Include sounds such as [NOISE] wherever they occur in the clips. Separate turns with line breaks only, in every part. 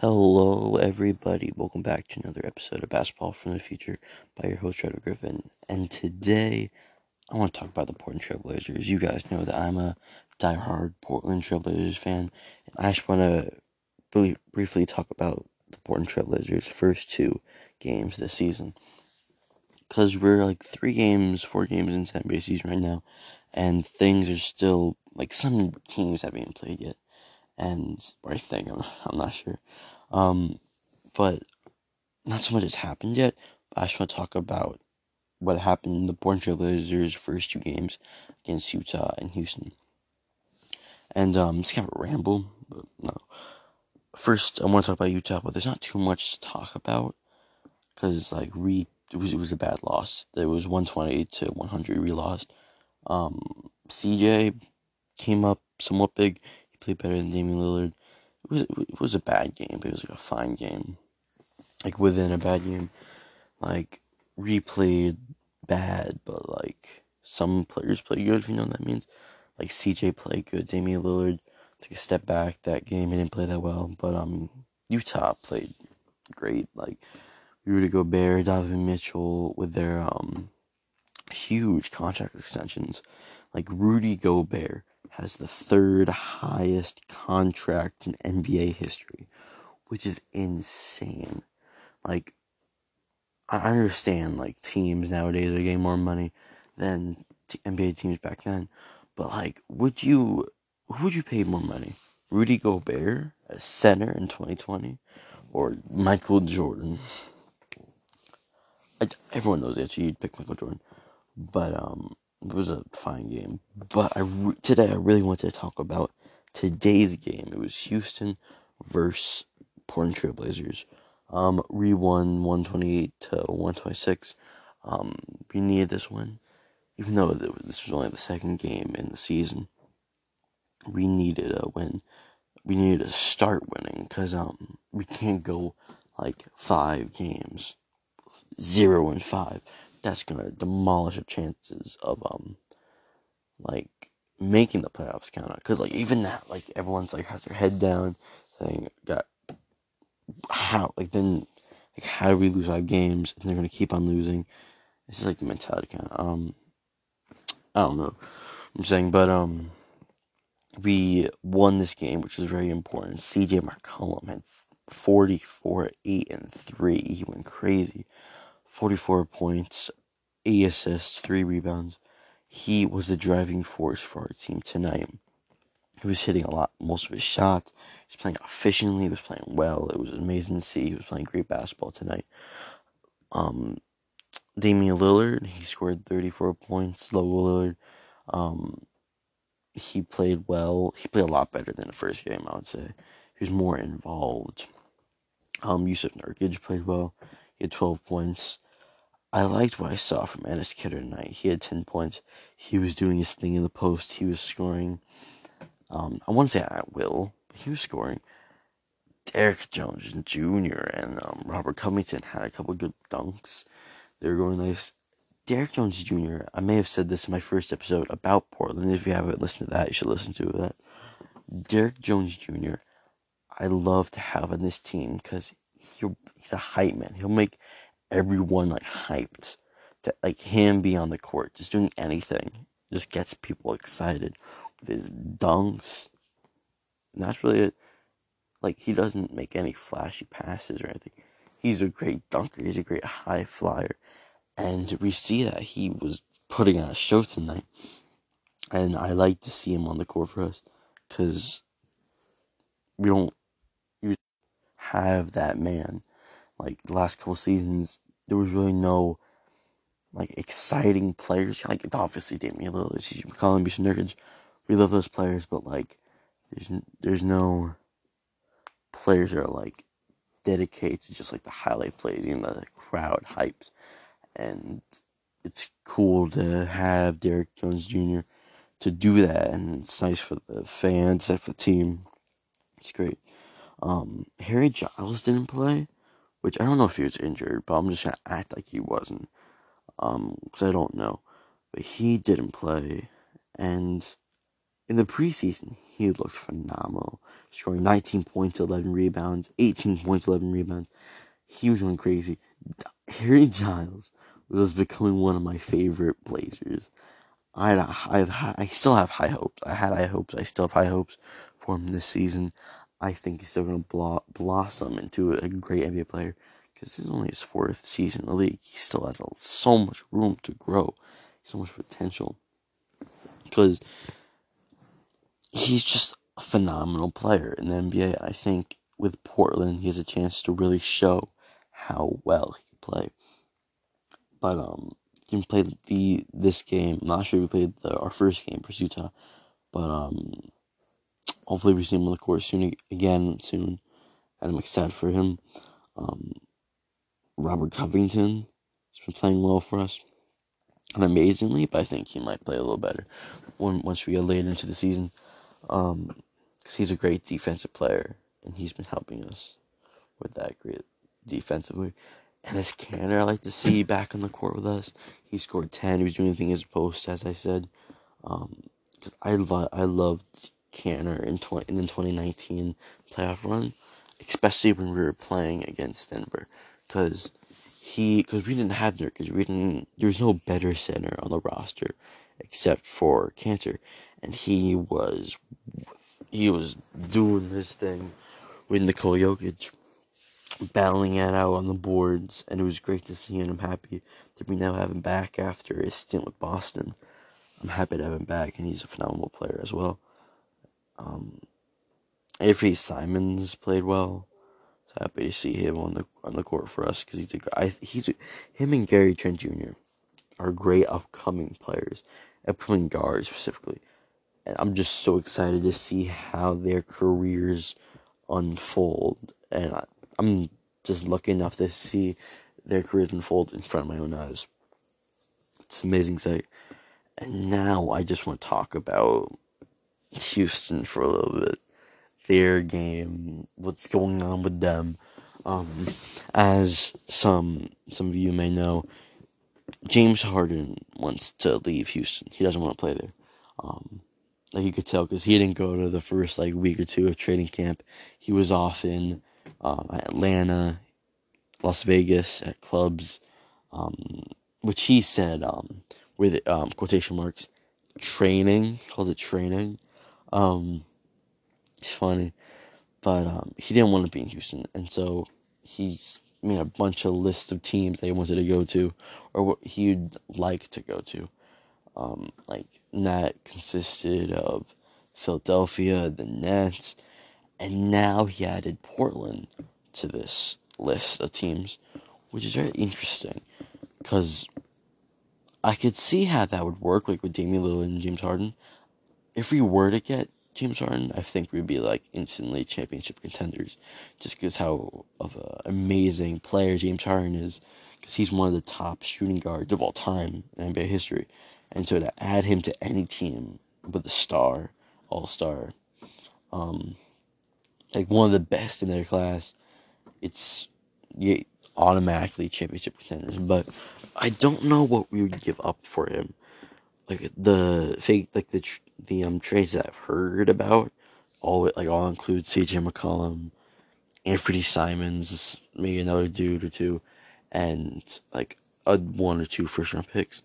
Hello, everybody. Welcome back to another episode of Basketball from the Future by your host, Trevor Griffin. And today, I want to talk about the Portland Trailblazers. You guys know that I'm a diehard Portland Trailblazers fan. I just want to really briefly talk about the Portland Trailblazers' first two games this season. Because we're like three games, four games into NBA season right now, and things are still like some teams haven't even played yet and think I'm, [LAUGHS] I'm not sure. Um, but not so much has happened yet. But I just want to talk about what happened in the Portland Trailblazers' first two games against Utah and Houston. And um, it's kind of a ramble, but no. First, I want to talk about Utah, but there's not too much to talk about because like we it was it was a bad loss. It was 120 to 100. We lost. Um, CJ came up somewhat big. Played better than Damian Lillard. It was it was a bad game, but it was like a fine game. Like within a bad game, like replayed bad, but like some players play good. If you know what that means. Like CJ played good. Damian Lillard took a step back that game. He didn't play that well, but um Utah played great. Like Rudy Gobert, Donovan Mitchell with their um huge contract extensions. Like Rudy Gobert has the third highest contract in NBA history, which is insane. Like, I understand like teams nowadays are getting more money than t- NBA teams back then, but like, would you who would you pay more money? Rudy Gobert a center in 2020, or Michael Jordan? I, everyone knows that you'd pick Michael Jordan, but um, it was a fine game. But I re- today I really wanted to talk about today's game. It was Houston versus Portland Trailblazers. Um, we won one twenty eight to one twenty six. Um, we needed this one, even though this was only the second game in the season. We needed a win. We needed to start winning because um we can't go like five games, zero and five that's gonna demolish the chances of um like making the playoffs count out. Cause like even that, like everyone's like has their head down, saying got how like then like how do we lose five games and they're gonna keep on losing. This is like the mentality kind of um I don't know. I'm saying, but um we won this game, which was very important. CJ McCollum had 44, 8, and 3. He went crazy. 44 points, 8 assists, 3 rebounds. He was the driving force for our team tonight. He was hitting a lot, most of his shots. He was playing efficiently. He was playing well. It was amazing to see. He was playing great basketball tonight. Um, Damian Lillard, he scored 34 points. Lillard, um, he played well. He played a lot better than the first game, I would say. He was more involved. Um, Jusuf Nurkic played well. He had 12 points. I liked what I saw from Enes Kanter tonight. He had 10 points. He was doing his thing in the post. He was scoring. Um, I want to say at will, but he was scoring. Derrick Jones Jr. and um, Robert Covington had a couple good dunks. They were going nice. Derrick Jones Jr. I may have said this in my first episode about Portland. If you haven't listened to that, you should listen to that. Derrick Jones Jr. I love to have on this team because he's a hype man. He'll make everyone like hyped to like him be on the court, just doing anything, just gets people excited with his dunks. And that's really it. Like he doesn't make any flashy passes or anything. He's a great dunker. He's a great high flyer, and we see that he was putting on a show tonight. And I like to see him on the court for us, because we don't have that man. Like the last couple seasons, there was really no like exciting players. Like obviously Damian Lillard, CJ McCollum, Jusuf Nurkic. We love those players, but like there's there's no players that are like dedicated to just like the highlight plays, you know, the crowd hypes, and it's cool to have Derrick Jones Jr. to do that, and it's nice for the fans and for the team. It's great. Um, Harry Giles didn't play, which I don't know if he was injured, but I'm just gonna act like he wasn't, um, because I don't know. But he didn't play, and in the preseason, he looked phenomenal, scoring 19 points, 11 rebounds, 18 points, 11 rebounds. He was going crazy. Harry Giles was becoming one of my favorite Blazers. I I've I still have high hopes. I had high hopes. I still have high hopes for him this season. I think he's still going to blo- blossom into a great NBA player because this is only his fourth season in the league. He still has so much room to grow, so much potential. Because he's just a phenomenal player in the NBA. I think with Portland, he has a chance to really show how well he can play. But um, he played the this game. I'm not sure if we played the, our first game for Utah, but um, hopefully we see him on the court soon again soon, and I'm excited for him. Um, Robert Covington has been playing well for us, and amazingly, but I think he might play a little better when once we get later into the season. Um, because he's a great defensive player, and he's been helping us with that great defensively. And this Kanter, I like to see [LAUGHS] back on the court with us. He scored ten. He was doing anything as a post, as I said. Um, because I lo- I loved Kanter in twenty in the twenty nineteen playoff run, especially when we were playing against Denver, because he because we didn't have Nurkic. We didn't. There was no better center on the roster, except for Kanter, and he was he was doing this thing with Nikola Jokic battling it out on the boards, and it was great to see, and I'm happy that we now have him back after his stint with Boston. I'm happy to have him back, and he's a phenomenal player as well. Um, Avery Simons played well. So happy to see him on the on the court for us because he's a I, he's a, him and Gary Trent Jr. are great upcoming players, upcoming guards specifically, and I'm just so excited to see how their careers unfold. And I, I'm just lucky enough to see their careers unfold in front of my own eyes. It's an amazing sight. And now I just want to talk about Houston for a little bit. Their game, what's going on with them. Um, as some some of you may know, James Harden wants to leave Houston. He doesn't want to play there. Um, like you could tell because he didn't go to the first like week or two of training camp. He was off in um, Atlanta, Las Vegas at clubs, um, which he said um, with um, quotation marks training called it training. Um, it's funny, but um, he didn't want to be in Houston, and so he's made a bunch of lists of teams that he wanted to go to, or what he'd like to go to. Um, like that consisted of Philadelphia, the Nets, and now he added Portland to this list of teams, which is very interesting because I could see how that would work, like with Damian Lillard and James Harden. If we were to get James Harden, I think we'd be like instantly championship contenders, just because how of an amazing player James Harden is, because he's one of the top shooting guards of all time in NBA history, and so to add him to any team with a star, all star, um, like one of the best in their class, it's yeah, automatically championship contenders. But I don't know what we would give up for him. Like the fake, like the the um trades that I've heard about, all like all include CJ McCollum, Anthony Simons, maybe another dude or two, and like a one or two first round picks.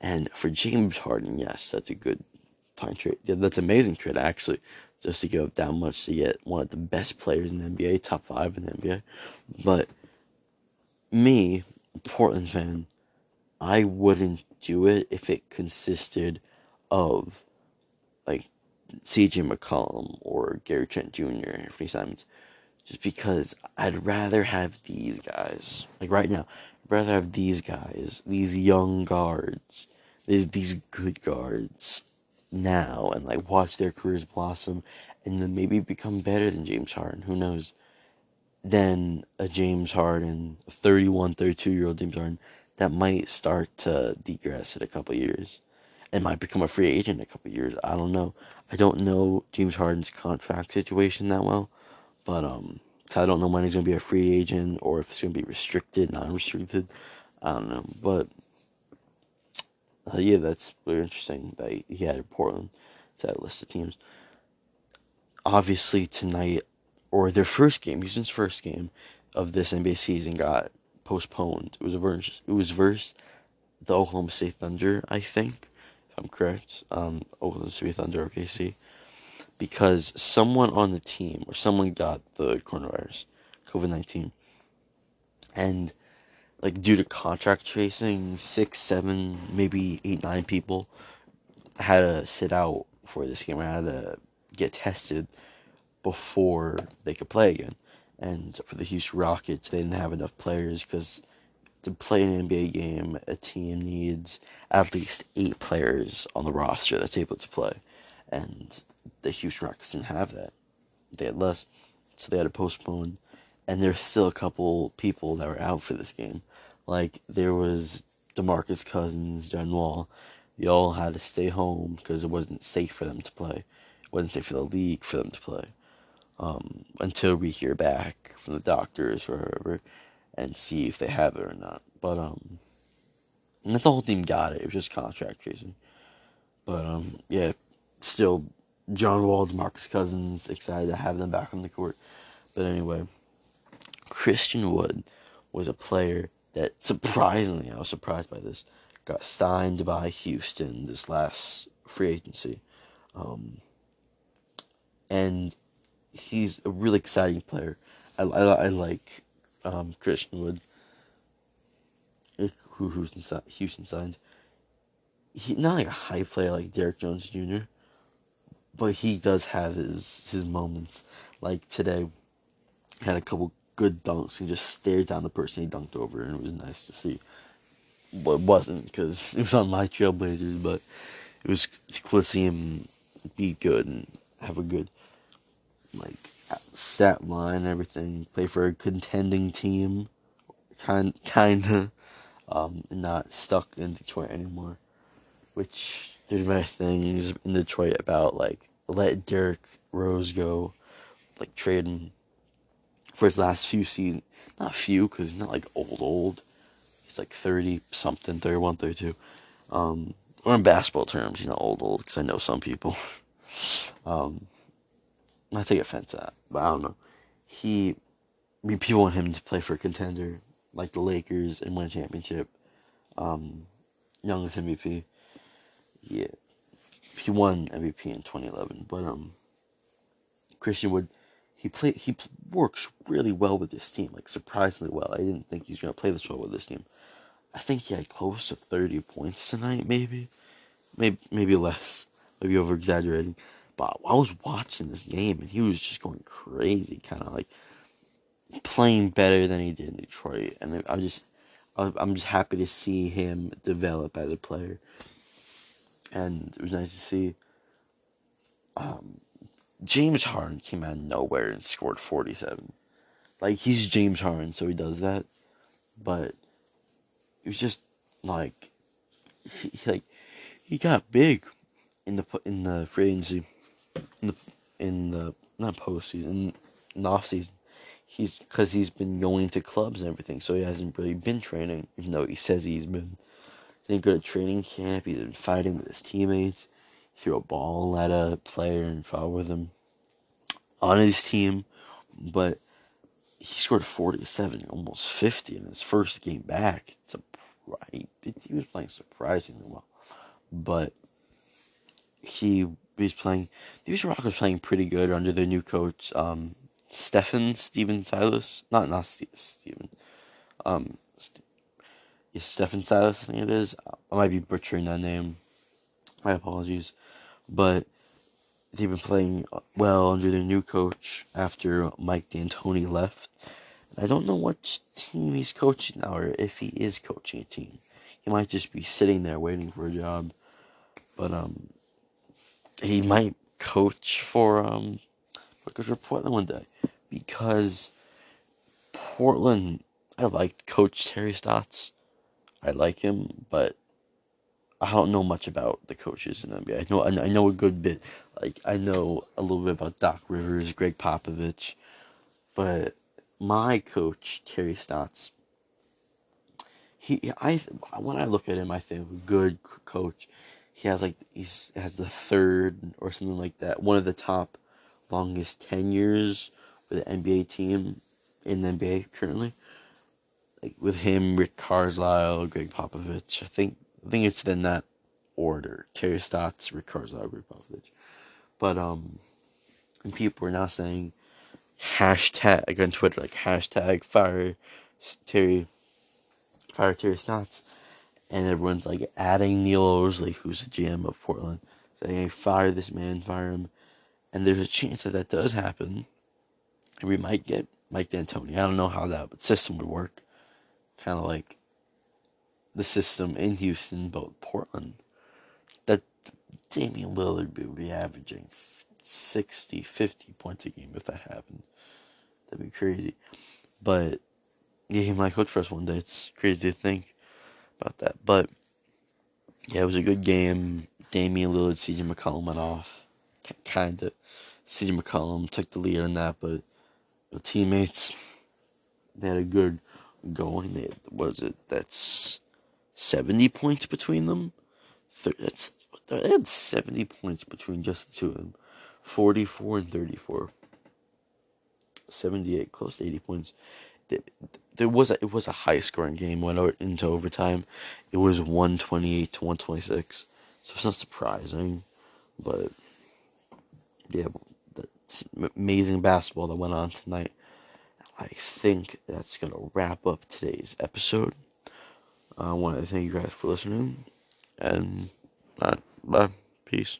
And for James Harden, yes, that's a good time trade. Yeah, that's amazing trade actually just to give up that much to get one of the best players in the NBA, top five in the NBA. But me, Portland fan, I wouldn't do it if it consisted of like CJ McCollum or Gary Trent Jr. and Anthony Simons. Just because I'd rather have these guys. Like right now, I'd rather have these guys, these young guards, these these good guards now and like watch their careers blossom and then maybe become better than James Harden. Who knows? Then a James Harden, a 31, 32 year old James Harden, that might start to degress in a couple years and might become a free agent in a couple years. I don't know. I don't know James Harden's contract situation that well, but um, so I don't know when he's gonna be a free agent or if it's gonna be restricted, non-restricted. I don't know, but uh, yeah, that's very interesting that he had Portland. to that list of teams. Obviously, tonight, or their first game, Houston's first game of this NBA season got postponed. It was a verse. It was versus the Oklahoma State Thunder, I think, if I'm correct. Um, Oklahoma State Thunder, OKC, because someone on the team or someone got the coronavirus, COVID nineteen, and like due to contract tracing, six, seven, maybe eight, nine people had to sit out for this game. I had to get tested before they could play again. And for the Houston Rockets, they didn't have enough players because to play an NBA game, a team needs at least eight players on the roster that's able to play. And the Houston Rockets didn't have that. They had less. So they had to postpone. And there's still a couple people that were out for this game. Like, there was DeMarcus Cousins, John Wall. They all had to stay home because it wasn't safe for them to play. It wasn't safe for the league for them to play. Um, until we hear back from the doctors or whoever and see if they have it or not. But um, not the whole team got it. It was just contract tracing. But um, yeah, still, John Wall, Marcus Cousins, excited to have them back on the court. But anyway, Christian Wood was a player that surprisingly, I was surprised by this, got signed by Houston this last free agency. Um, and he's a really exciting player. I, I, I like um, Christian Wood, who Houston, Houston signed. He not like a high player like Derrick Jones Jr., but he does have his his moments. Like today, had a couple good dunks and just stared down the person he dunked over, and it was nice to see. But it wasn't because [LAUGHS] it was on my Trailblazers, but it was cool to see him be good and have a good like stat line everything. Play for a contending team, kind kinda, um, not stuck in Detroit anymore. Which there's many things in Detroit about like let Derrick Rose go, like trade for his last few seasons. Not few, because he's not like old old. He's like thirty something, 31, 32. Um, or in basketball terms, you know, old old, because I know some people. [LAUGHS] um, not take offense at, but I don't know. He, I mean, people want him to play for a contender like the Lakers and win a championship. Um, youngest MVP. Yeah, he won MVP in 2011, but um, Christian Wood, he play he works really well with this team, like surprisingly well. I didn't think he's gonna play this well with this team. I think he had close to 30 points tonight, maybe, maybe maybe less, maybe over exaggerating. But I was watching this game and he was just going crazy, kind of like playing better than he did in Detroit. And I just, I'm just happy to see him develop as a player. And it was nice to see. Um, James Harden came out of nowhere and scored 47. Like he's James Harden, so he does that. But it was just like [LAUGHS] he, like he got big in the in the free agency in the in the not postseason, in the off season. He's because he's been going to clubs and everything, so he hasn't really been training. Even though he says he's been, he didn't go to training camp. He's been fighting with his teammates. He threw a ball at a player and fought with him on his team, but he scored 47, almost 50 in his first game back. It's a. He was playing surprisingly well, but he was playing. The Houston Rockets playing pretty good under their new coach, um, Stephen Stephen Silas. Not not Stephen. Um, St- yeah, Stephen Silas. I think it is. I might be butchering that name. My apologies, but they've been playing well under their new coach after Mike D'Antoni left. I don't know what team he's coaching now, or if he is coaching a team. He might just be sitting there waiting for a job. But um, he might coach for um coach for Portland one day because Portland I like Coach Terry Stotts. I like him, but I don't know much about the coaches in the NBA. I know I know a good bit. Like I know a little bit about Doc Rivers, Gregg Popovich, but my coach Terry Stotts. He I when I look at him, I think good coach he has like he's has the third or something like that. One of the top longest tenures with the NBA team in the NBA currently. Like with him, Rick Carlisle, Gregg Popovich. I think I think it's in that order. Terry Stotts, Rick Carlisle, Gregg Popovich. But um and people are now saying hashtag on Twitter like hashtag fire Terry fire Terry Stotts and everyone's like adding Neil Olshey, who's the GM of Portland, saying, hey, fire this man, fire him. And there's a chance that that does happen. And we might get Mike D'Antoni. I don't know how that system would work. Kind of like the system in Houston, but Portland. That Damian Lillard would be averaging 60, 50 points a game if that happened. That'd be crazy. But yeah, he might coach for us one day. It's crazy to think about that. But yeah, it was a good game. Damian Lillard, CJ McCollum went off. Kind of. CJ McCollum took the lead on that, but the teammates, they had a good going. They was it that's seventy points between them. That's they had seventy points between just the two of them, forty four and thirty four. Seventy eight, close to eighty points there was a, it was a high scoring game. Went into overtime. It was one twenty eight to one twenty six. So it's not surprising, but yeah, that's amazing basketball that went on tonight. I think that's gonna wrap up today's episode. I want to thank you guys for listening, and bye, bye, peace.